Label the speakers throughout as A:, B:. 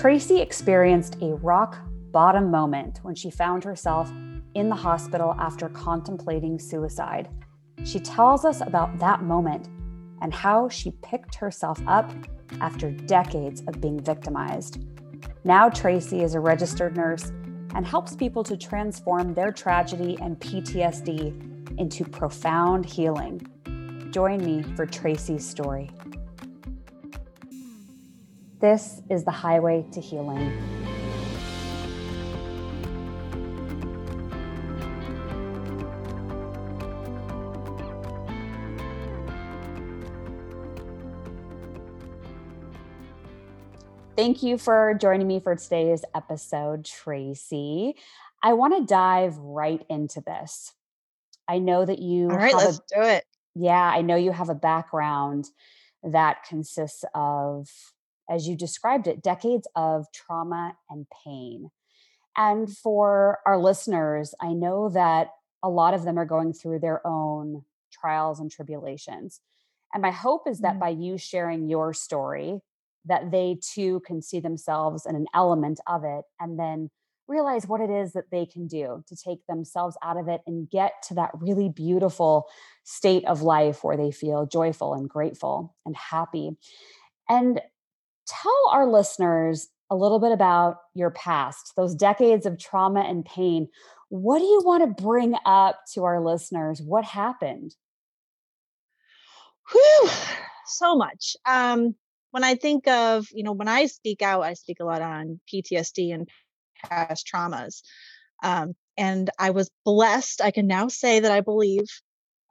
A: Tracy experienced a rock bottom moment when she found herself in the hospital after contemplating suicide. She tells us about that moment and how she picked herself up after decades of being victimized. Now, Tracy is a registered nurse and helps people to transform their tragedy and PTSD into profound healing. Join me for Tracy's story. This is the highway to healing. Thank you for joining me for today's episode, Tracy. I want to dive right into this. I know that you.
B: All right, let's
A: a,
B: do it.
A: Yeah, I know you have a background that consists of, as you described it, decades of trauma and pain. And for our listeners, I know that a lot of them are going through their own trials and tribulations. And my hope is that mm-hmm. by you sharing your story, that they too can see themselves in an element of it and then realize what it is that they can do to take themselves out of it and get to that really beautiful state of life where they feel joyful and grateful and happy. And tell our listeners a little bit about your past, those decades of trauma and pain. What do you want to bring up to our listeners? What happened?
B: Whew, so much. Um, when I think of, you know, when I speak out, I speak a lot on PTSD and past traumas. Um, and I was blessed. I can now say that I believe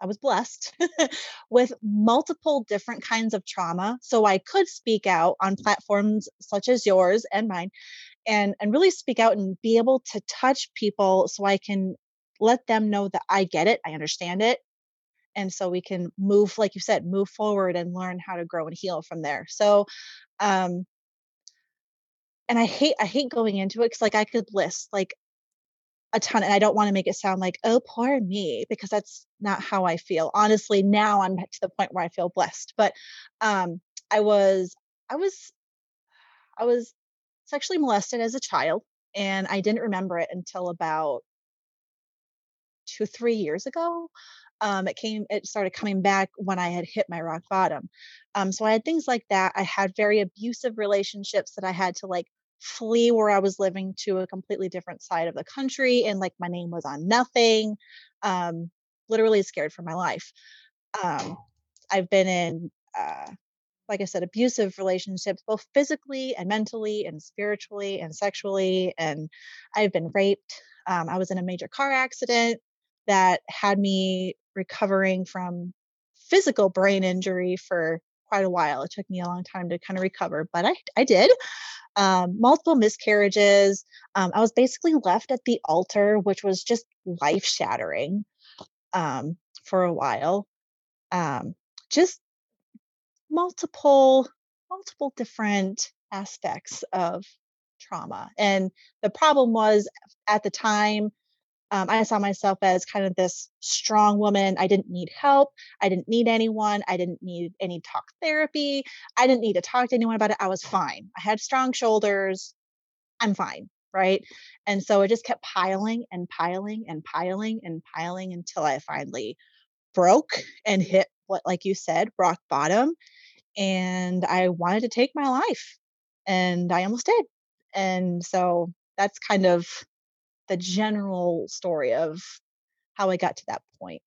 B: I was blessed with multiple different kinds of trauma. So I could speak out on platforms such as yours and mine and, and really speak out and be able to touch people so I can let them know that I get it, I understand it, and so we can move like you said move forward and learn how to grow and heal from there so um and i hate i hate going into it because like i could list like a ton and i don't want to make it sound like oh poor me because that's not how i feel. Honestly now i'm to the point where i feel blessed but um i was i was i was sexually molested as a child and i didn't remember it until about two three years ago um, it came it started coming back when i had hit my rock bottom. Um, so i had things like that i had very abusive relationships that i had to like flee where i was living to a completely different side of the country and like my name was on nothing um, literally scared for my life. Um, i've been in uh, like i said abusive relationships both physically and mentally and spiritually and sexually and i've been raped. Um, i was in a major car accident that had me recovering from physical brain injury for quite a while. It took me a long time to kind of recover, but I, I did. Um, multiple miscarriages. Um, I was basically left at the altar, which was just life shattering um, for a while. Um, just multiple, multiple different aspects of trauma. And the problem was at the time, um, I saw myself as kind of this strong woman. I didn't need help. I didn't need anyone. I didn't need any talk therapy. I didn't need to talk to anyone about it. I was fine. I had strong shoulders. I'm fine. Right. And so it just kept piling and piling and piling and piling until I finally broke and hit what, like you said, rock bottom. And I wanted to take my life and I almost did. And so that's kind of the general story of how I got to that point.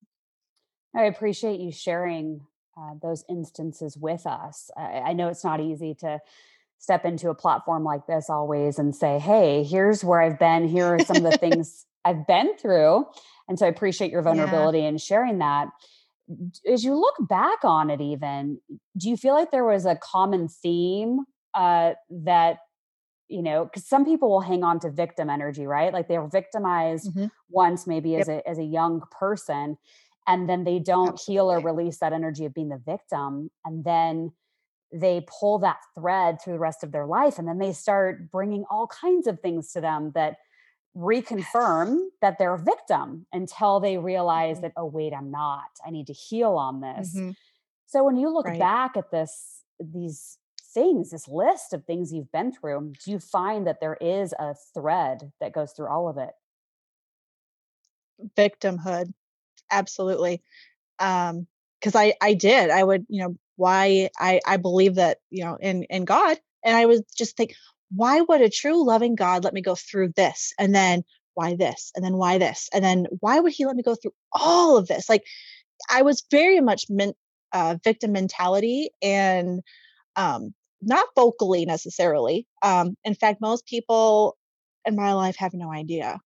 A: I appreciate you sharing uh, those instances with us. I, I know it's not easy to step into a platform like this always and say, hey, here's where I've been. Here are some of the things I've been through. And so I appreciate your vulnerability yeah. and sharing that. As you look back on it, even, do you feel like there was a common theme uh, that you know because some people will hang on to victim energy right like they were victimized mm-hmm. once maybe yep. as a as a young person and then they don't Absolutely. heal or release that energy of being the victim and then they pull that thread through the rest of their life and then they start bringing all kinds of things to them that reconfirm yes. that they're a victim until they realize mm-hmm. that oh wait i'm not i need to heal on this mm-hmm. so when you look right. back at this these things, this list of things you've been through, do you find that there is a thread that goes through all of it?
B: Victimhood. Absolutely. Um, because I I did. I would, you know, why I I believe that, you know, in in God. And I would just think, why would a true loving God let me go through this? And then why this? And then why this? And then why would he let me go through all of this? Like I was very much meant uh, victim mentality and um, not vocally necessarily. Um, in fact, most people in my life have no idea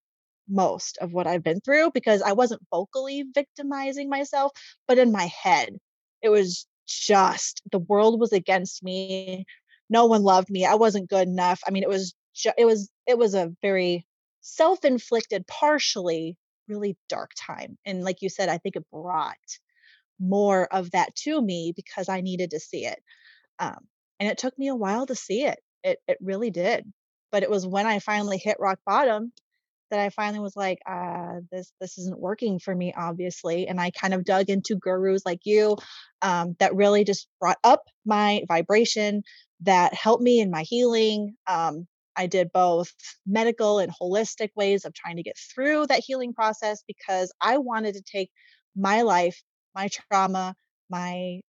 B: most of what I've been through because I wasn't vocally victimizing myself, but in my head, it was just the world was against me. No one loved me. I wasn't good enough. I mean, it was ju- it was it was a very self-inflicted, partially really dark time. And like you said, I think it brought more of that to me because I needed to see it. Um, and it took me a while to see it. It it really did. But it was when I finally hit rock bottom that I finally was like, uh, this this isn't working for me, obviously. And I kind of dug into gurus like you um, that really just brought up my vibration, that helped me in my healing. Um, I did both medical and holistic ways of trying to get through that healing process because I wanted to take my life, my trauma, my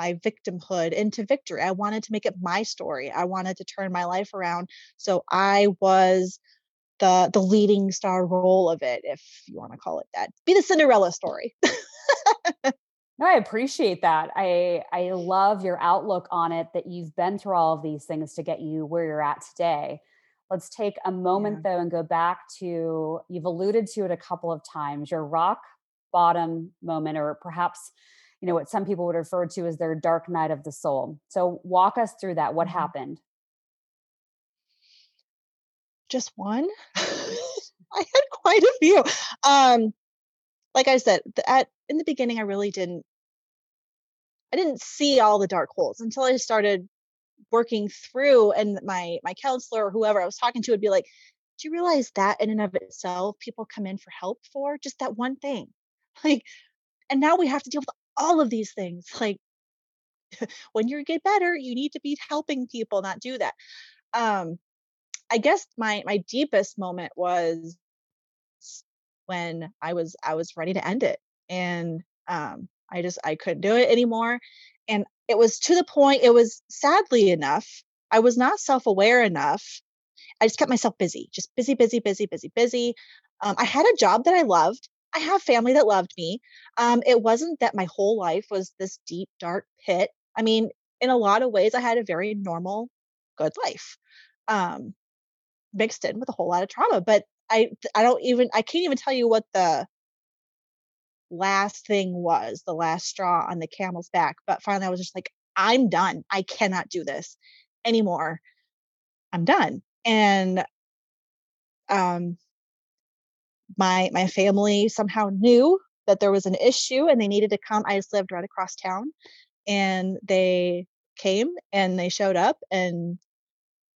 B: my victimhood into victory. I wanted to make it my story. I wanted to turn my life around. So I was the the leading star role of it, if you want to call it that. Be the Cinderella story.
A: no, I appreciate that. I I love your outlook on it that you've been through all of these things to get you where you're at today. Let's take a moment yeah. though and go back to you've alluded to it a couple of times, your rock bottom moment or perhaps you know what some people would refer to as their dark night of the soul. So walk us through that. What mm-hmm. happened?
B: Just one? I had quite a few. Um like i said at in the beginning i really didn't i didn't see all the dark holes until i started working through and my my counselor or whoever i was talking to would be like do you realize that in and of itself people come in for help for just that one thing? Like and now we have to deal with all of these things like when you get better you need to be helping people not do that. Um i guess my my deepest moment was when i was i was ready to end it and um i just i couldn't do it anymore and it was to the point it was sadly enough i was not self-aware enough i just kept myself busy just busy busy busy busy busy. Um, i had a job that i loved I have family that loved me. Um, it wasn't that my whole life was this deep, dark pit. I mean, in a lot of ways, I had a very normal, good life, um, mixed in with a whole lot of trauma. But I, I don't even, I can't even tell you what the last thing was, the last straw on the camel's back. But finally, I was just like, I'm done. I cannot do this anymore. I'm done. And um, my my family somehow knew that there was an issue and they needed to come. I just lived right across town, and they came and they showed up and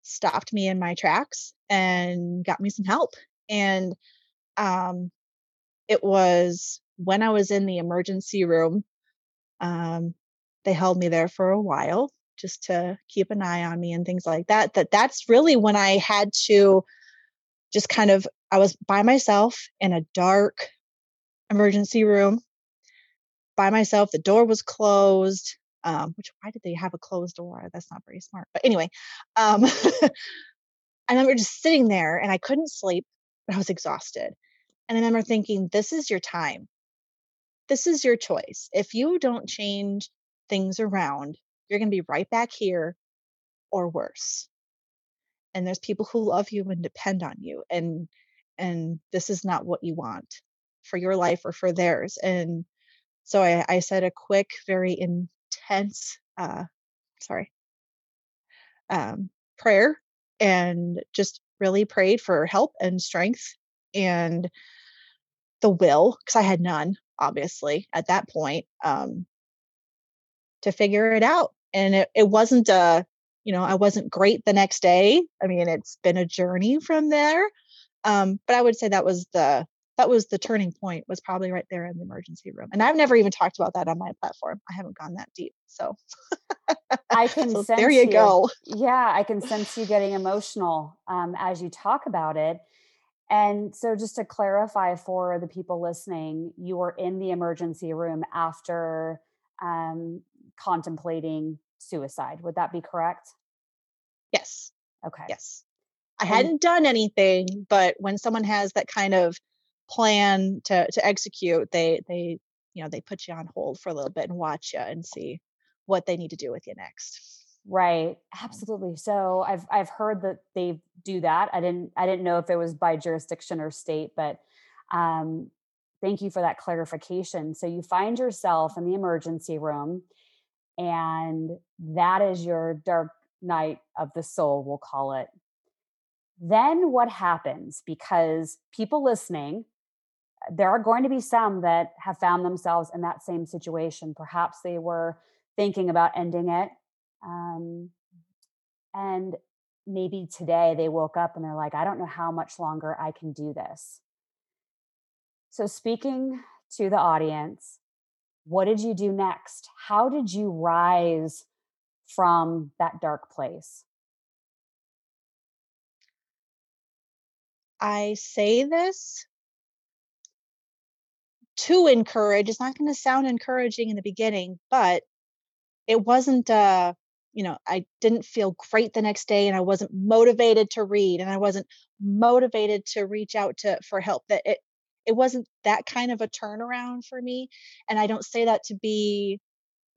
B: stopped me in my tracks and got me some help. And um, it was when I was in the emergency room. Um, they held me there for a while just to keep an eye on me and things like that. That that's really when I had to just kind of I was by myself in a dark emergency room by myself. The door was closed. Um, which why did they have a closed door? That's not very smart. But anyway, um, I remember just sitting there and I couldn't sleep, but I was exhausted. And I remember thinking, this is your time. This is your choice. If you don't change things around, you're going to be right back here or worse. And there's people who love you and depend on you. And and this is not what you want for your life or for theirs and so i, I said a quick very intense uh sorry um prayer and just really prayed for help and strength and the will because i had none obviously at that point um to figure it out and it, it wasn't a you know i wasn't great the next day. I mean it's been a journey from there um, but I would say that was the that was the turning point was probably right there in the emergency room and i've never even talked about that on my platform i haven't gone that deep so
A: i can so sense
B: there you, you, go.
A: yeah i can sense you getting emotional um, as you talk about it and so just to clarify for the people listening you were in the emergency room after um, contemplating suicide would that be correct?
B: Yes.
A: Okay.
B: Yes I hadn't done anything, but when someone has that kind of plan to to execute, they they you know they put you on hold for a little bit and watch you and see what they need to do with you next.
A: Right. Absolutely. So I've I've heard that they do that. I didn't I didn't know if it was by jurisdiction or state, but um thank you for that clarification. So you find yourself in the emergency room and that is your dark night of the soul, we'll call it. Then what happens? Because people listening, there are going to be some that have found themselves in that same situation. Perhaps they were thinking about ending it. Um, and maybe today they woke up and they're like, I don't know how much longer I can do this. So, speaking to the audience, what did you do next? How did you rise from that dark place?
B: I say this to encourage. It's not going to sound encouraging in the beginning, but it wasn't uh you know, I didn't feel great the next day and I wasn't motivated to read and I wasn't motivated to reach out to for help that it it wasn't that kind of a turnaround for me and I don't say that to be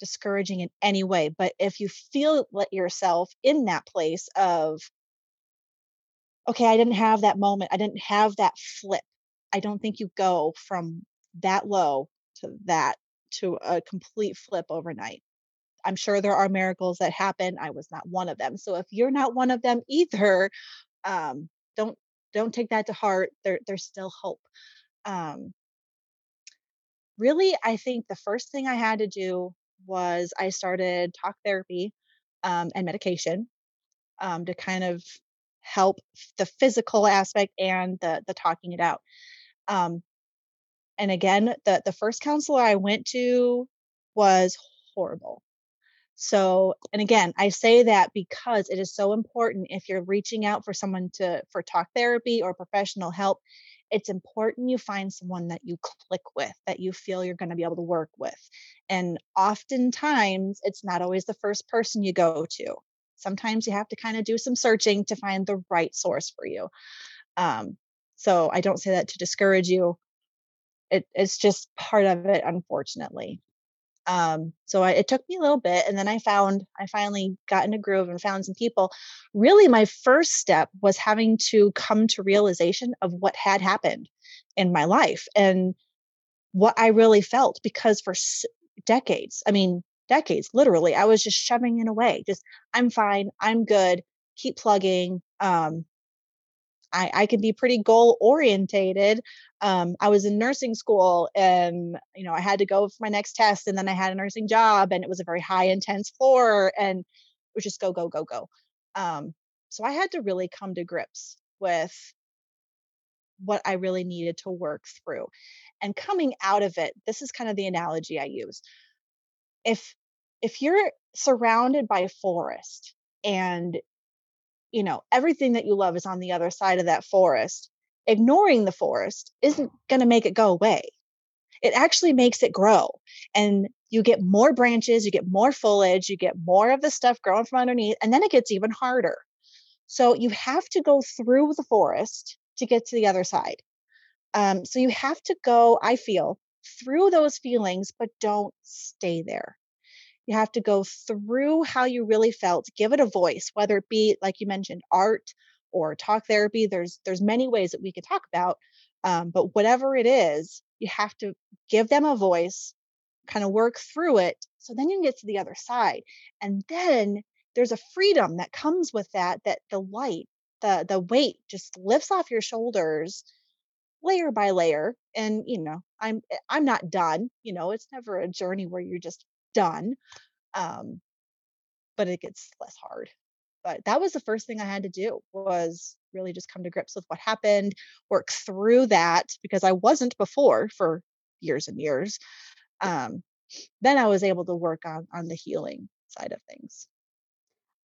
B: discouraging in any way, but if you feel let yourself in that place of okay, I didn't have that moment. I didn't have that flip. I don't think you go from that low to that to a complete flip overnight. I'm sure there are miracles that happen. I was not one of them. So if you're not one of them either, um, don't don't take that to heart. There, there's still hope. Um, really, I think the first thing I had to do was I started talk therapy um, and medication um, to kind of help the physical aspect and the the talking it out. Um, and again, the the first counselor I went to was horrible. So, and again, I say that because it is so important if you're reaching out for someone to for talk therapy or professional help, it's important you find someone that you click with, that you feel you're going to be able to work with. And oftentimes, it's not always the first person you go to sometimes you have to kind of do some searching to find the right source for you. Um, so I don't say that to discourage you. It, it's just part of it, unfortunately. Um, so I, it took me a little bit, and then I found I finally got in a groove and found some people. Really, my first step was having to come to realization of what had happened in my life and what I really felt because for decades, I mean, decades, literally. I was just shoving it away. Just, I'm fine. I'm good. Keep plugging. Um, I, I can be pretty goal orientated. Um, I was in nursing school and, you know, I had to go for my next test and then I had a nursing job and it was a very high intense floor and it was just go, go, go, go. Um, so I had to really come to grips with what I really needed to work through. And coming out of it, this is kind of the analogy I use if if you're surrounded by a forest and you know everything that you love is on the other side of that forest ignoring the forest isn't going to make it go away. It actually makes it grow and you get more branches you get more foliage you get more of the stuff growing from underneath and then it gets even harder. So you have to go through the forest to get to the other side. Um, so you have to go i feel through those feelings, but don't stay there. You have to go through how you really felt, give it a voice, whether it be, like you mentioned, art or talk therapy. There's there's many ways that we could talk about, um, but whatever it is, you have to give them a voice, kind of work through it, so then you can get to the other side, and then there's a freedom that comes with that. That the light, the the weight, just lifts off your shoulders, layer by layer and you know i'm eh, i'm not done you know it's never a journey where you're just done um but it gets less hard but that was the first thing I had to do was really just come to grips with what happened, work through that because I wasn't before for years and years. Um, then I was able to work on on the healing side of things.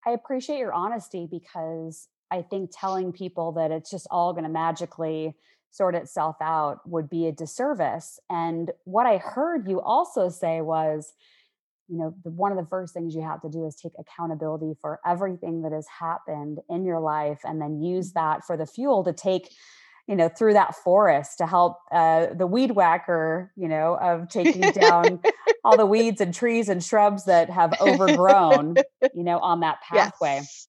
A: I appreciate your honesty because I think telling people that it's just all going to magically sort itself out would be a disservice. And what I heard you also say was, you know, the, one of the first things you have to do is take accountability for everything that has happened in your life and then use mm-hmm. that for the fuel to take you know through that forest to help uh, the weed whacker you know of taking down all the weeds and trees and shrubs that have overgrown you know on that pathway yes.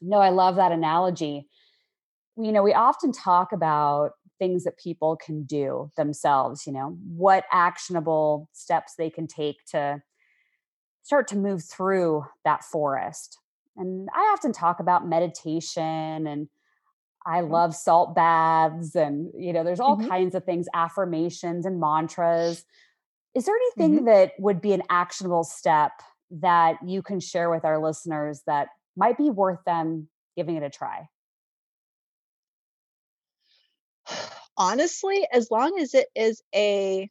A: no i love that analogy you know we often talk about things that people can do themselves you know what actionable steps they can take to start to move through that forest and i often talk about meditation and I mm-hmm. love salt baths and you know there's all mm-hmm. kinds of things affirmations and mantras. Is there anything mm-hmm. that would be an actionable step that you can share with our listeners that might be worth them giving it a try?
B: Honestly, as long as it is a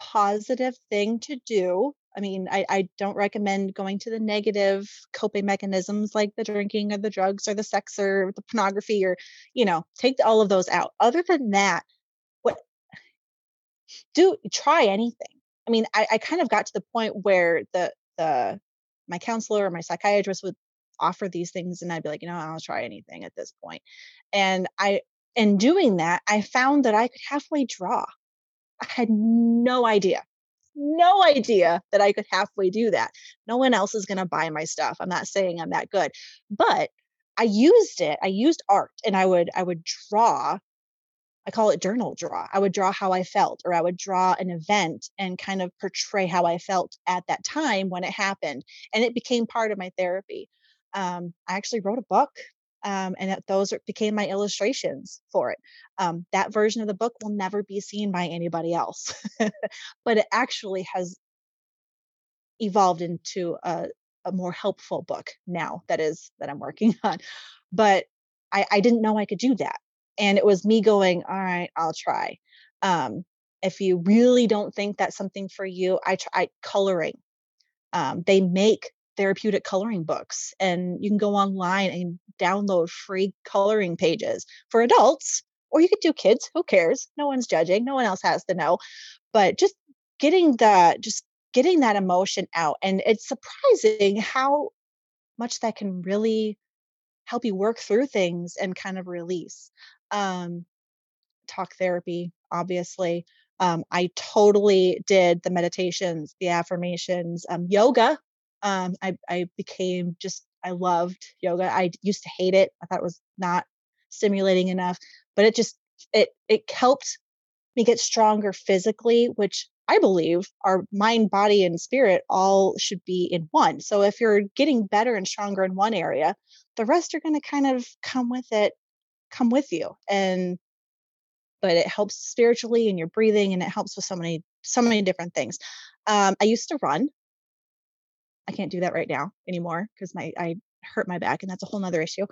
B: positive thing to do I mean, I, I don't recommend going to the negative coping mechanisms like the drinking or the drugs or the sex or the pornography or, you know, take all of those out. Other than that, what do try anything. I mean, I, I kind of got to the point where the the my counselor or my psychiatrist would offer these things and I'd be like, you know, I'll try anything at this point. And I in doing that, I found that I could halfway draw. I had no idea no idea that I could halfway do that. No one else is going to buy my stuff. I'm not saying I'm that good, but I used it. I used art and I would I would draw I call it journal draw. I would draw how I felt, or I would draw an event and kind of portray how I felt at that time when it happened. And it became part of my therapy. Um, I actually wrote a book um, and that those became my illustrations for it. Um, that version of the book will never be seen by anybody else, but it actually has evolved into a, a, more helpful book now that is that I'm working on. But I, I didn't know I could do that, and it was me going, "All right, I'll try." Um, if you really don't think that's something for you, I try coloring. Um, they make therapeutic coloring books and you can go online and download free coloring pages for adults or you could do kids who cares? No one's judging no one else has to know. But just getting the just getting that emotion out and it's surprising how much that can really help you work through things and kind of release. Um talk therapy obviously. Um, i totally did the meditations the affirmations um, yoga um, I, I became just I loved yoga. I used to hate it. I thought it was not stimulating enough, but it just it it helped me get stronger physically, which I believe our mind, body, and spirit all should be in one. So if you're getting better and stronger in one area, the rest are going to kind of come with it, come with you. And but it helps spiritually and your breathing and it helps with so many so many different things. Um, I used to run I can't do that right now anymore because my I hurt my back and that's a whole nother issue.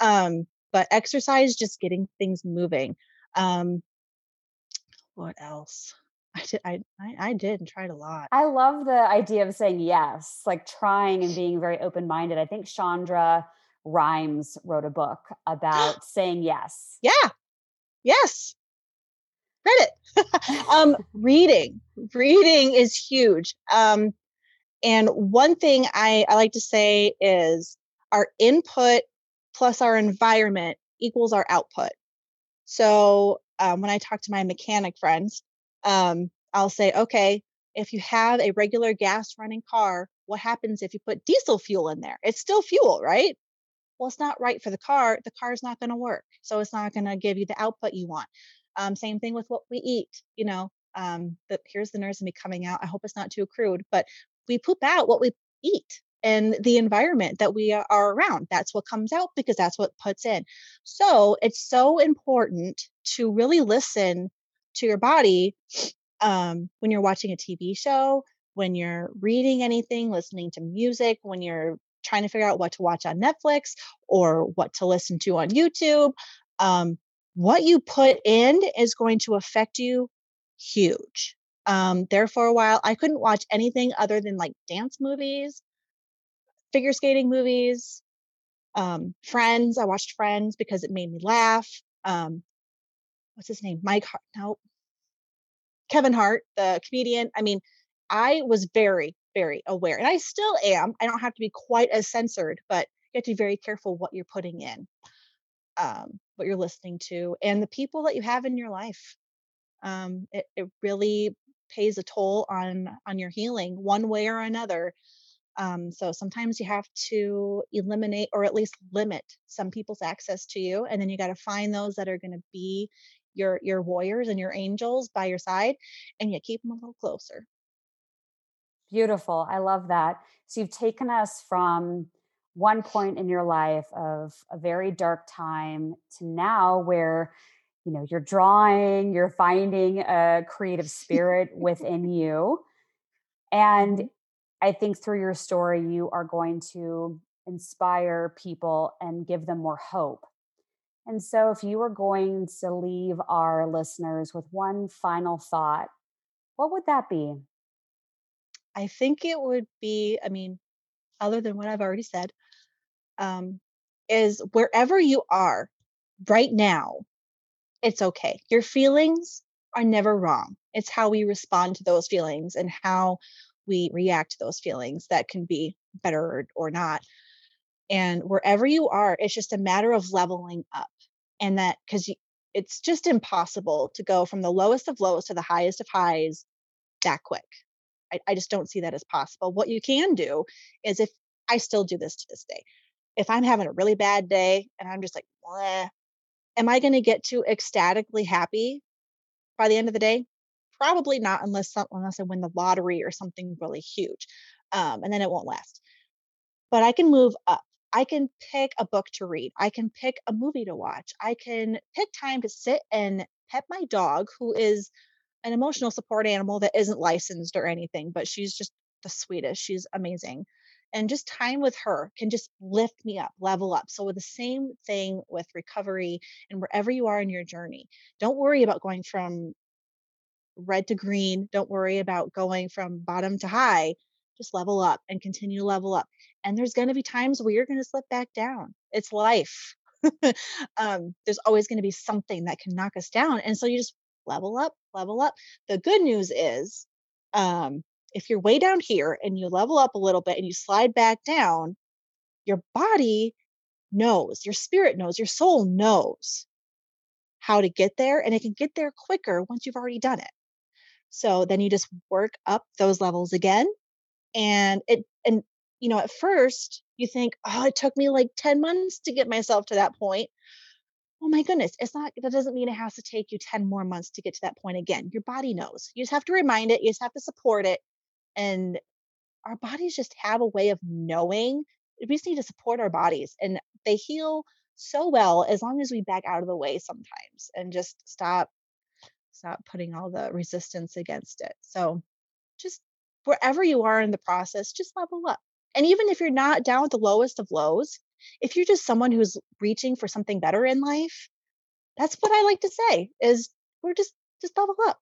B: Um, but exercise, just getting things moving. Um, what else? I did I, I, did and tried a lot.
A: I love the idea of saying yes, like trying and being very open minded. I think Shonda Rhimes wrote a book about saying yes.
B: Yeah. Yes. Read it. um, reading. Reading is huge. Um, and one thing I, I like to say is our input plus our environment equals our output. So um, when I talk to my mechanic friends, um, I'll say, okay, if you have a regular gas running car, what happens if you put diesel fuel in there? It's still fuel, right? Well, it's not right for the car. The car is not going to work. So it's not going to give you the output you want. Um, same thing with what we eat. You know, um, here's the nurse and me coming out. I hope it's not too crude, but we poop out what we eat and the environment that we are around. That's what comes out because that's what puts in. So it's so important to really listen to your body um, when you're watching a TV show, when you're reading anything, listening to music, when you're trying to figure out what to watch on Netflix or what to listen to on YouTube. Um, what you put in is going to affect you huge. Um, there for a while, I couldn't watch anything other than like dance movies, figure skating movies, um, Friends. I watched Friends because it made me laugh. Um, what's his name? Mike Hart. No, Kevin Hart, the comedian. I mean, I was very, very aware, and I still am. I don't have to be quite as censored, but you have to be very careful what you're putting in, um, what you're listening to, and the people that you have in your life. Um, it, it really pays a toll on on your healing one way or another um, so sometimes you have to eliminate or at least limit some people's access to you and then you got to find those that are going to be your your warriors and your angels by your side and you keep them a little closer.
A: Beautiful i love that. So you've taken us from one point in your life of a very dark time to now where you know you're drawing you're finding a creative spirit within you. And mm-hmm. i think through your story you are going to inspire people and give them more hope. And so if you were going to leave our listeners with one final thought what would that be?
B: I think it would be i mean other than what i've already said um, is wherever you are right now it's okay. Your feelings are never wrong. It's how we respond to those feelings and how we react to those feelings that can be better or not. And wherever you are, it's just a matter of leveling up. And that because it's just impossible to go from the lowest of lows to the highest of highs that quick. I, I just don't see that as possible. What you can do is if I still do this to this day, if I'm having a really bad day and I'm just like, am I going to get too ecstatically happy by the end of the day? Probably not, unless some, unless I win the lottery or something really huge, um, and then it won't last. But I can move up. I can pick a book to read. I can pick a movie to watch. I can pick time to sit and pet my dog, who is an emotional support animal that isn't licensed or anything, but she's just the sweetest. She's amazing and just time with her can just lift me up, level up. So, with the same thing with recovery and wherever you are in your journey, don't worry about going from red to green. Don't worry about going from bottom to high. Just level up and continue to level up. And there's going to be times where you're going to slip back down. It's life. um, there's always going to be something that can knock us down. And so you just level up, level up. The good news is um, if you're way down here and you level up a little bit and you slide back down, your body knows, your spirit knows, your soul knows how to get there and it can get there quicker once you've already done it. So then you just work up those levels again and it and you know at first you think oh it took me like 10 months to get myself to that point. Oh my goodness it's not that doesn't mean it has to take you 10 more months to get to that point again. Your body knows. You just have to remind it you just have to support it and our bodies just have a way of knowing we just need to support our bodies and they heal so well as long as we back out of the way sometimes and just stop stop putting all the resistance against it. So just wherever you are in the process just level up. And even if you're not down at the lowest of lows if you're just someone who's reaching for something better in life that's what i like to say is we're just just level up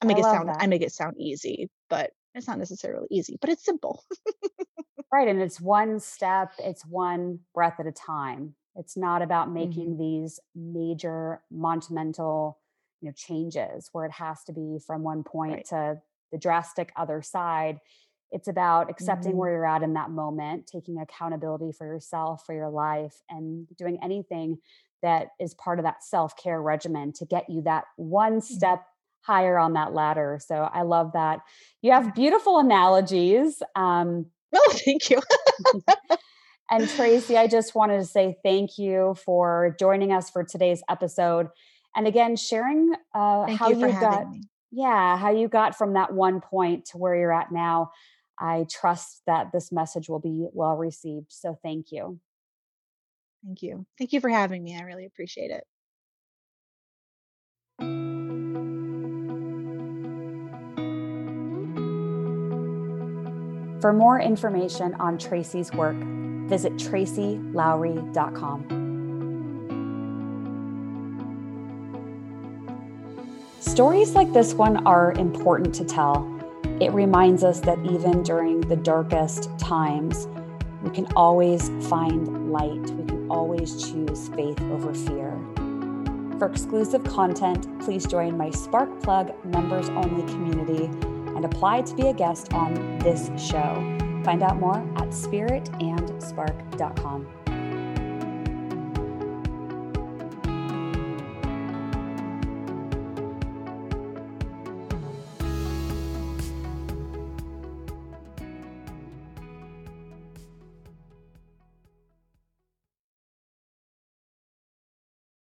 B: I make I it sound that. I make it sound easy, but it's not necessarily easy, but it's simple.
A: right. And it's one step, it's one breath at a time. It's not about making mm-hmm. these major monumental, you know, changes where it has to be from one point right. to the drastic other side. It's about accepting mm-hmm. where you're at in that moment, taking accountability for yourself, for your life, and doing anything that is part of that self care regimen to get you that one mm-hmm. step higher on that ladder. So I love that. You have beautiful analogies. Um,
B: oh, thank you.
A: and Tracy, I just wanted to say thank you for joining us for today's episode. And again, sharing uh, how you, you got, me. yeah, how you got from that one point to where you're at now. I trust that this message will be well received. So thank you.
B: Thank you. Thank you for having me. I really appreciate it.
A: For more information on Tracy's work, visit tracylowry.com. Stories like this one are important to tell. It reminds us that even during the darkest times, we can always find light. We can always choose faith over fear. For exclusive content, please join my Spark Plug members only community and apply to be a guest on this show. Find out more at spiritandspark.com.